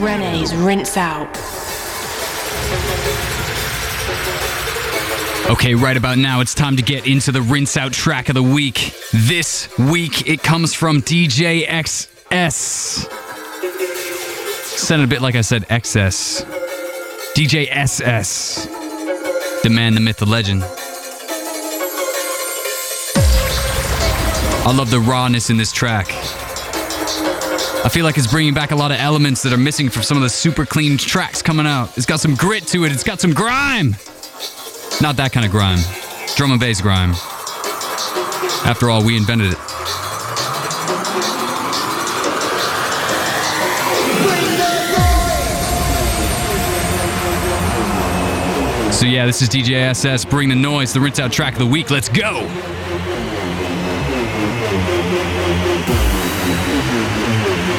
Rene's Rinse Out. Okay, right about now, it's time to get into the rinse out track of the week. This week, it comes from DJ XS. Sounded a bit like I said XS. DJ SS. The man, the myth, the legend. I love the rawness in this track. I feel like it's bringing back a lot of elements that are missing from some of the super clean tracks coming out. It's got some grit to it, it's got some grime. Not that kind of grime. Drum and bass grime. After all, we invented it. So yeah, this is DJ SS. Bring the noise, the rinse out track of the week. Let's go. This is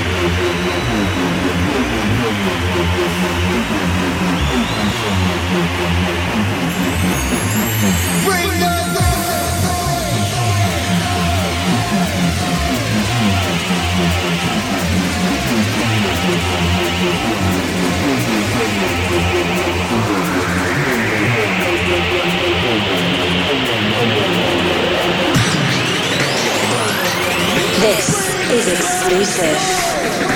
exclusive.